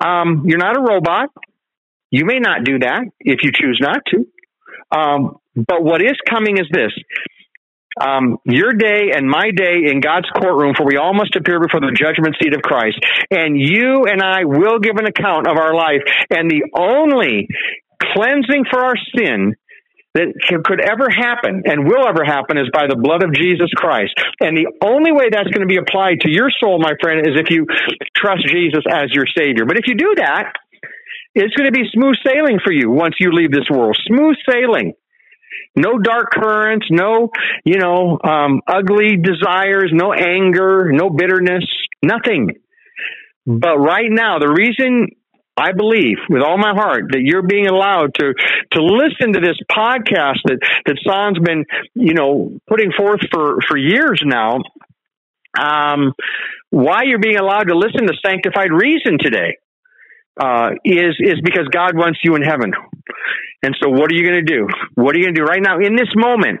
Um, you're not a robot. You may not do that if you choose not to. Um, but what is coming is this um, your day and my day in God's courtroom, for we all must appear before the judgment seat of Christ. And you and I will give an account of our life. And the only cleansing for our sin that could ever happen and will ever happen is by the blood of Jesus Christ. And the only way that's going to be applied to your soul, my friend, is if you trust Jesus as your Savior. But if you do that, it's going to be smooth sailing for you once you leave this world. Smooth sailing. No dark currents, no, you know, um, ugly desires, no anger, no bitterness, nothing. But right now, the reason I believe with all my heart that you're being allowed to to listen to this podcast that that Sam's been, you know, putting forth for for years now. Um, why you're being allowed to listen to Sanctified Reason today uh, is is because God wants you in heaven. And so, what are you going to do? What are you going to do right now in this moment?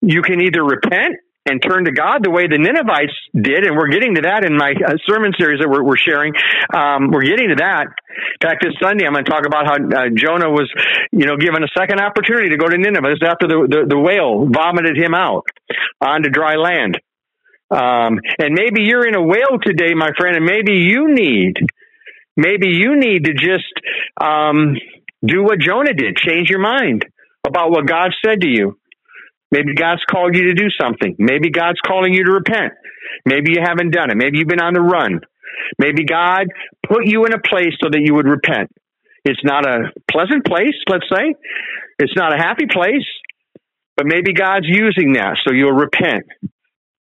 You can either repent and turn to God the way the Ninevites did, and we're getting to that in my uh, sermon series that we're, we're sharing. Um, we're getting to that. In fact, this Sunday I'm going to talk about how uh, Jonah was, you know, given a second opportunity to go to Nineveh. This is after the, the, the whale vomited him out onto dry land. Um, and maybe you're in a whale today, my friend, and maybe you need, maybe you need to just um, do what Jonah did. Change your mind about what God said to you. Maybe God's called you to do something. Maybe God's calling you to repent. Maybe you haven't done it. Maybe you've been on the run. Maybe God put you in a place so that you would repent. It's not a pleasant place, let's say. It's not a happy place, but maybe God's using that so you'll repent.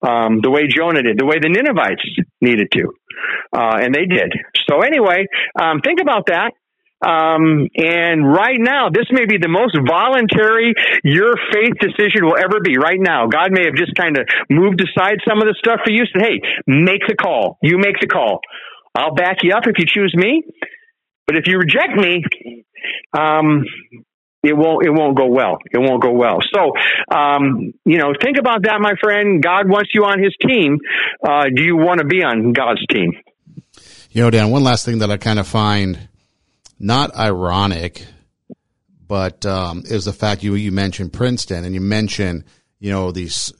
Um, the way Jonah did, the way the Ninevites needed to. Uh, and they did. So anyway, um, think about that. Um, and right now, this may be the most voluntary your faith decision will ever be. Right now, God may have just kind of moved aside some of the stuff for you. Said, "Hey, make the call. You make the call. I'll back you up if you choose me. But if you reject me, um, it won't it won't go well. It won't go well. So, um, you know, think about that, my friend. God wants you on His team. Uh, do you want to be on God's team? You know, Dan. One last thing that I kind of find not ironic, but um, is the fact you you mentioned Princeton and you mentioned you know these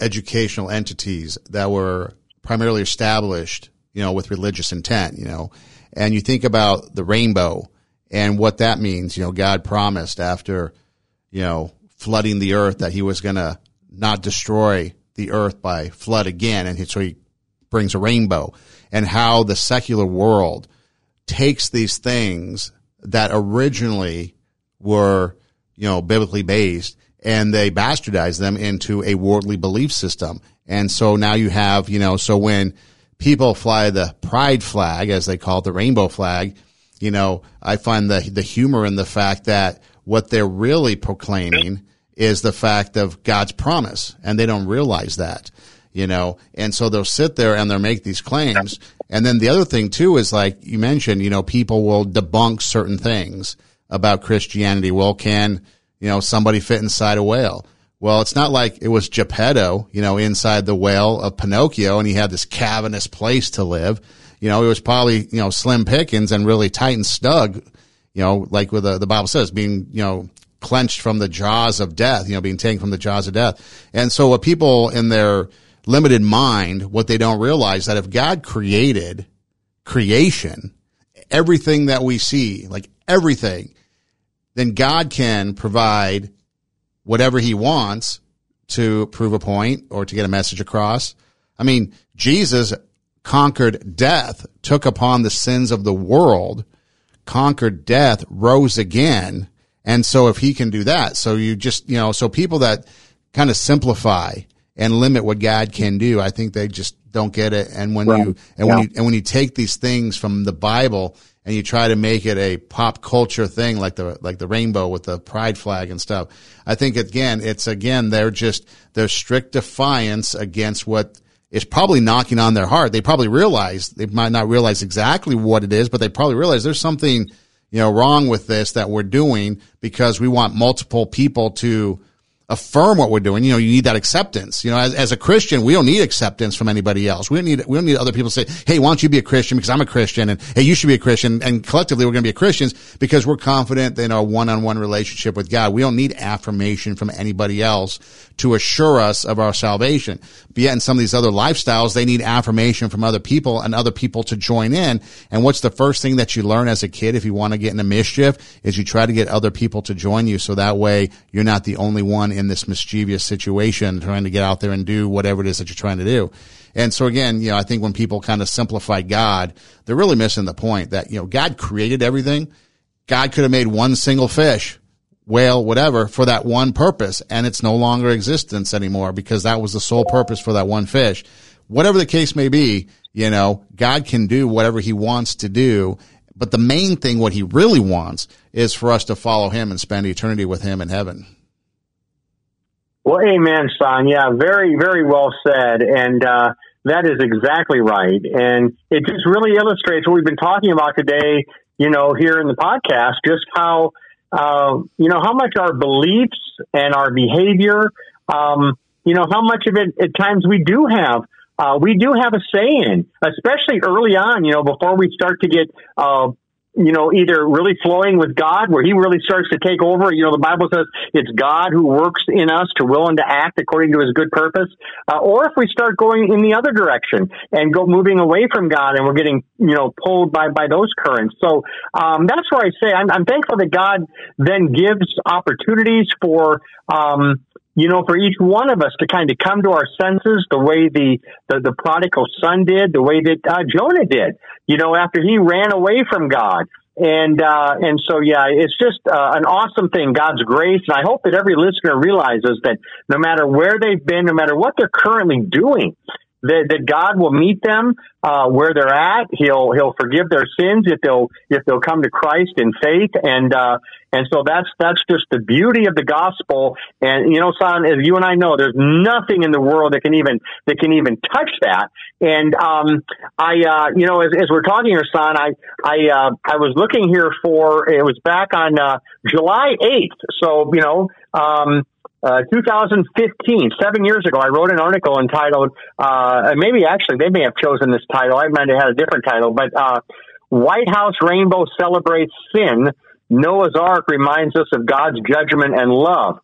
educational entities that were primarily established you know with religious intent you know and you think about the rainbow and what that means you know God promised after you know flooding the earth that he was going to not destroy the earth by flood again and so he brings a rainbow and how the secular world takes these things that originally were, you know, biblically based and they bastardize them into a worldly belief system. And so now you have, you know, so when people fly the pride flag, as they call it, the rainbow flag, you know, I find the, the humor in the fact that what they're really proclaiming is the fact of God's promise. And they don't realize that, you know, and so they'll sit there and they'll make these claims and then the other thing too is like you mentioned, you know, people will debunk certain things about Christianity. Well, can, you know, somebody fit inside a whale? Well, it's not like it was Geppetto, you know, inside the whale of Pinocchio and he had this cavernous place to live. You know, it was probably, you know, slim pickings and really tight and snug, you know, like with the, the Bible says, being, you know, clenched from the jaws of death, you know, being taken from the jaws of death. And so what people in their limited mind what they don't realize that if God created creation, everything that we see, like everything, then God can provide whatever he wants to prove a point or to get a message across. I mean, Jesus conquered death, took upon the sins of the world, conquered death, rose again. And so if he can do that, so you just, you know, so people that kind of simplify and limit what God can do, I think they just don't get it. And when right. you, and yeah. when you, and when you take these things from the Bible and you try to make it a pop culture thing like the like the rainbow with the pride flag and stuff. I think again, it's again they're just they're strict defiance against what is probably knocking on their heart. They probably realize they might not realize exactly what it is, but they probably realize there's something you know wrong with this that we're doing because we want multiple people to affirm what we're doing. You know, you need that acceptance. You know, as, as a Christian, we don't need acceptance from anybody else. We don't need, we don't need other people to say, Hey, why don't you be a Christian? Because I'm a Christian and Hey, you should be a Christian. And collectively, we're going to be Christians because we're confident in our one-on-one relationship with God. We don't need affirmation from anybody else to assure us of our salvation. But yet in some of these other lifestyles, they need affirmation from other people and other people to join in. And what's the first thing that you learn as a kid if you want to get into mischief is you try to get other people to join you. So that way you're not the only one in this mischievous situation trying to get out there and do whatever it is that you're trying to do. And so again, you know, I think when people kind of simplify God, they're really missing the point that, you know, God created everything. God could have made one single fish whale, whatever, for that one purpose. And it's no longer existence anymore because that was the sole purpose for that one fish. Whatever the case may be, you know, God can do whatever he wants to do. But the main thing, what he really wants is for us to follow him and spend eternity with him in heaven. Well, amen, Sam. Yeah, very, very well said. And, uh, that is exactly right. And it just really illustrates what we've been talking about today, you know, here in the podcast, just how, uh, you know, how much our beliefs and our behavior, um, you know, how much of it at times we do have, uh, we do have a say in, especially early on, you know, before we start to get, uh, you know, either really flowing with God, where He really starts to take over. You know, the Bible says it's God who works in us to will and to act according to His good purpose. Uh, or if we start going in the other direction and go moving away from God, and we're getting, you know, pulled by by those currents. So um, that's where I say I'm, I'm thankful that God then gives opportunities for. Um, you know, for each one of us to kind of come to our senses the way the, the, the prodigal son did, the way that uh, Jonah did, you know, after he ran away from God. And, uh, and so, yeah, it's just uh, an awesome thing, God's grace. And I hope that every listener realizes that no matter where they've been, no matter what they're currently doing, that, that God will meet them uh, where they're at. He'll He'll forgive their sins if they'll if they'll come to Christ in faith, and uh, and so that's that's just the beauty of the gospel. And you know, Sam, as you and I know, there's nothing in the world that can even that can even touch that. And um, I, uh, you know, as, as we're talking here, Sam, I I uh, I was looking here for it was back on uh, July 8th. So you know. Um, uh, 2015, seven years ago, I wrote an article entitled, uh, maybe actually they may have chosen this title. I might have had a different title, but, uh, White House Rainbow Celebrates Sin. Noah's Ark reminds us of God's judgment and love.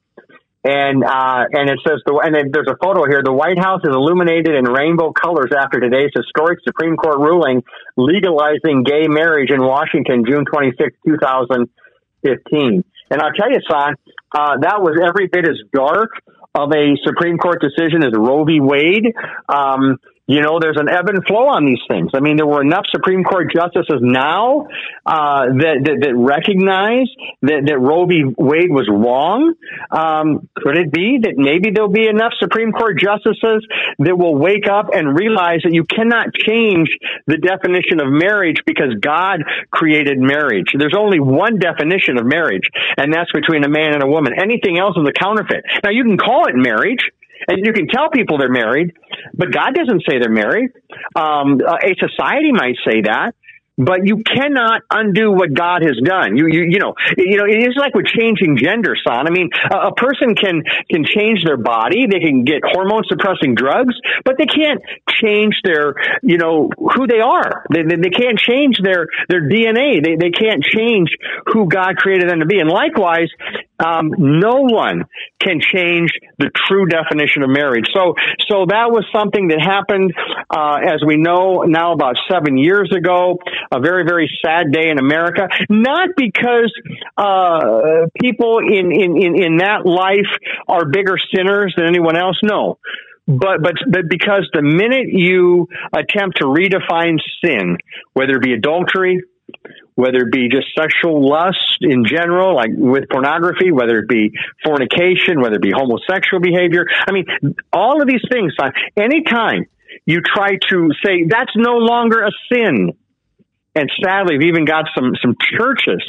And, uh, and it says the, and there's a photo here. The White House is illuminated in rainbow colors after today's historic Supreme Court ruling legalizing gay marriage in Washington, June 26, 2015. And I'll tell you, Sam, uh, that was every bit as dark of a Supreme Court decision as Roe v. Wade. Um, you know, there's an ebb and flow on these things. I mean, there were enough Supreme Court justices now uh, that, that, that recognize that, that Roe v. Wade was wrong. Um, could it be that maybe there'll be enough Supreme Court justices that will wake up and realize that you cannot change the definition of marriage because God created marriage. There's only one definition of marriage, and that's between a man and a woman. Anything else is a counterfeit. Now, you can call it marriage. And you can tell people they're married, but God doesn't say they're married. Um, a society might say that, but you cannot undo what God has done. You, you, you know, you know, it is like with changing gender, Sam. I mean, a, a person can, can change their body. They can get hormone suppressing drugs, but they can't change their, you know, who they are. They, they, they can't change their, their DNA. They, they can't change who God created them to be. And likewise, um, no one can change the true definition of marriage. So, so that was something that happened, uh, as we know now about seven years ago, a very, very sad day in America. Not because, uh, people in, in, in, in that life are bigger sinners than anyone else. No. But, but, but because the minute you attempt to redefine sin, whether it be adultery, whether it be just sexual lust in general, like with pornography, whether it be fornication, whether it be homosexual behavior. I mean, all of these things, anytime you try to say that's no longer a sin, and sadly, we've even got some, some churches,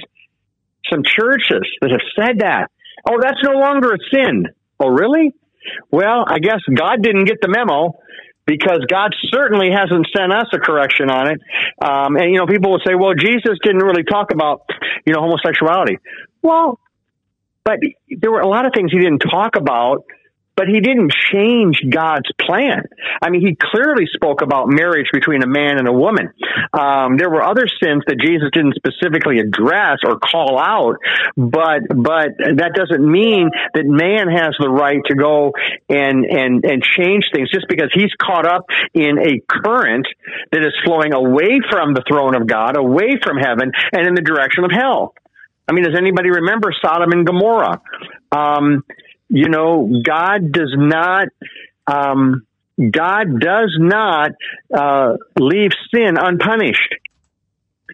some churches that have said that. Oh, that's no longer a sin. Oh, really? Well, I guess God didn't get the memo because God certainly hasn't sent us a correction on it. Um, and, you know, people will say, well, Jesus didn't really talk about, you know, homosexuality. Well, but there were a lot of things he didn't talk about but he didn't change God's plan. I mean, he clearly spoke about marriage between a man and a woman. Um, there were other sins that Jesus didn't specifically address or call out, but but that doesn't mean that man has the right to go and and and change things just because he's caught up in a current that is flowing away from the throne of God, away from heaven, and in the direction of hell. I mean, does anybody remember Sodom and Gomorrah? Um, you know, God does not, um, God does not uh, leave sin unpunished.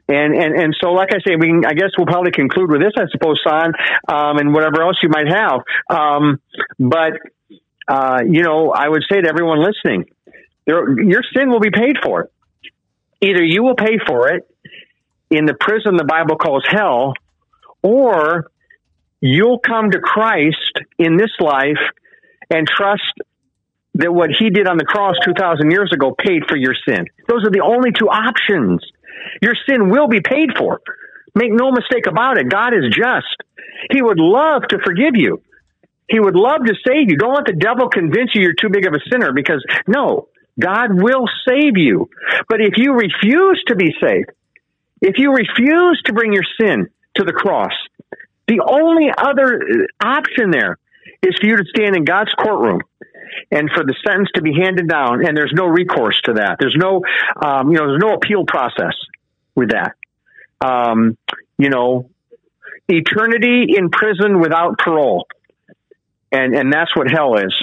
And, and, and so, like I say, we can, I guess we'll probably conclude with this, I suppose, Sam, um, and whatever else you might have. Um, but, uh, you know, I would say to everyone listening, there, your sin will be paid for. Either you will pay for it in the prison the Bible calls hell, or you'll come to Christ in this life and trust that what he did on the cross 2,000 years ago paid for your sin. Those are the only two options. Your sin will be paid for. Make no mistake about it. God is just. He would love to forgive you. He would love to save you. Don't let the devil convince you you're too big of a sinner because no, God will save you. But if you refuse to be saved, if you refuse to bring your sin to the cross, the only other option there is for you to stand in God's courtroom and for the sentence to be handed down, and there's no recourse to that. There's no, um, you know, there's no appeal process with that. Um, you know, eternity in prison without parole, and and that's what hell is,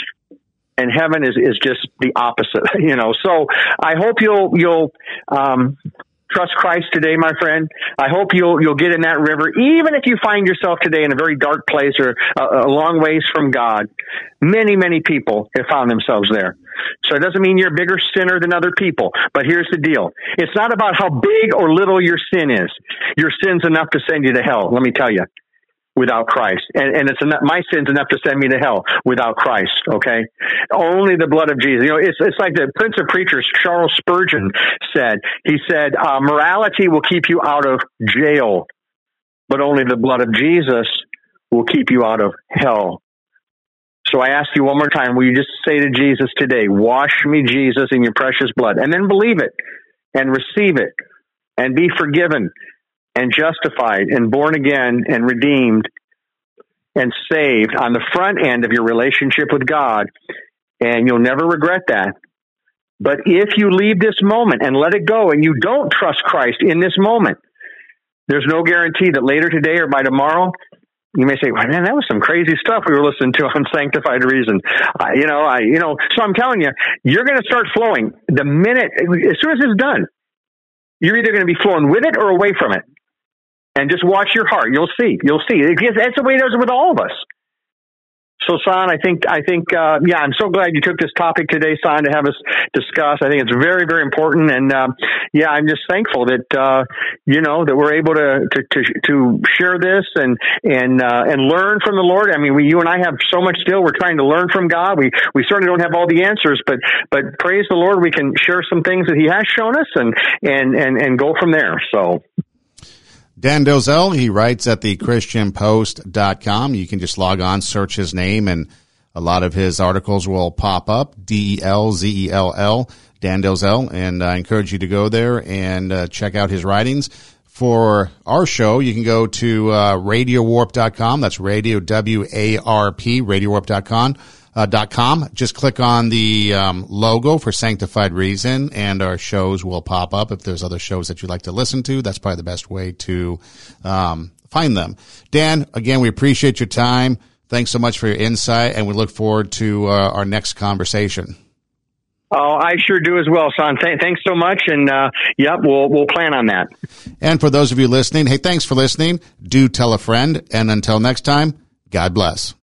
and heaven is is just the opposite. You know, so I hope you'll you'll um, trust Christ today, my friend. I hope you'll you'll get in that river, even if you find yourself today in a very dark place or a, a long ways from God. Many, many people have found themselves there. So it doesn't mean you're a bigger sinner than other people. But here's the deal: it's not about how big or little your sin is. Your sin's enough to send you to hell. Let me tell you without Christ. And, and it's enough, my sin's enough to send me to hell without Christ. Okay. Only the blood of Jesus. You know, it's, it's like the Prince of Preachers, Charles Spurgeon said, he said, uh, morality will keep you out of jail, but only the blood of Jesus will keep you out of hell. So I ask you one more time, will you just say to Jesus today, wash me, Jesus, in your precious blood, and then believe it and receive it and be forgiven and justified and born again and redeemed and saved on the front end of your relationship with God. And you'll never regret that. But if you leave this moment and let it go and you don't trust Christ in this moment, there's no guarantee that later today or by tomorrow, you may say, well, man, that was some crazy stuff we were listening to on sanctified reason. I, you know, I, you know, so I'm telling you, you're going to start flowing the minute, as soon as it's done, you're either going to be flowing with it or away from it and just watch your heart. You'll see. You'll see. That's the way it is with all of us. So, Sam, I think, I think, uh, yeah, I'm so glad you took this topic today, Sam, to have us discuss. I think it's very, very important, and uh, yeah, I'm just thankful that uh, you know that we're able to to to, to share this and and uh, and learn from the Lord. I mean, we, you and I have so much still. We're trying to learn from God. We we certainly don't have all the answers, but but praise the Lord, we can share some things that He has shown us, and and and and go from there. So. Dan Delzell, he writes at the christianpost.com. You can just log on, search his name, and a lot of his articles will pop up. D E L Z E L L. Dan Delzell, and I encourage you to go there and uh, check out his writings. For our show, you can go to uh, radiowarp.com. That's radio, W-A-R-P, radiowarp.com. Uh, dot com. Just click on the um, logo for Sanctified Reason, and our shows will pop up. If there's other shows that you'd like to listen to, that's probably the best way to um, find them. Dan, again, we appreciate your time. Thanks so much for your insight, and we look forward to uh, our next conversation. Oh, I sure do as well, Sam. Th- thanks so much, and uh, yep, we'll we'll plan on that. And for those of you listening, hey, thanks for listening. Do tell a friend, and until next time, God bless.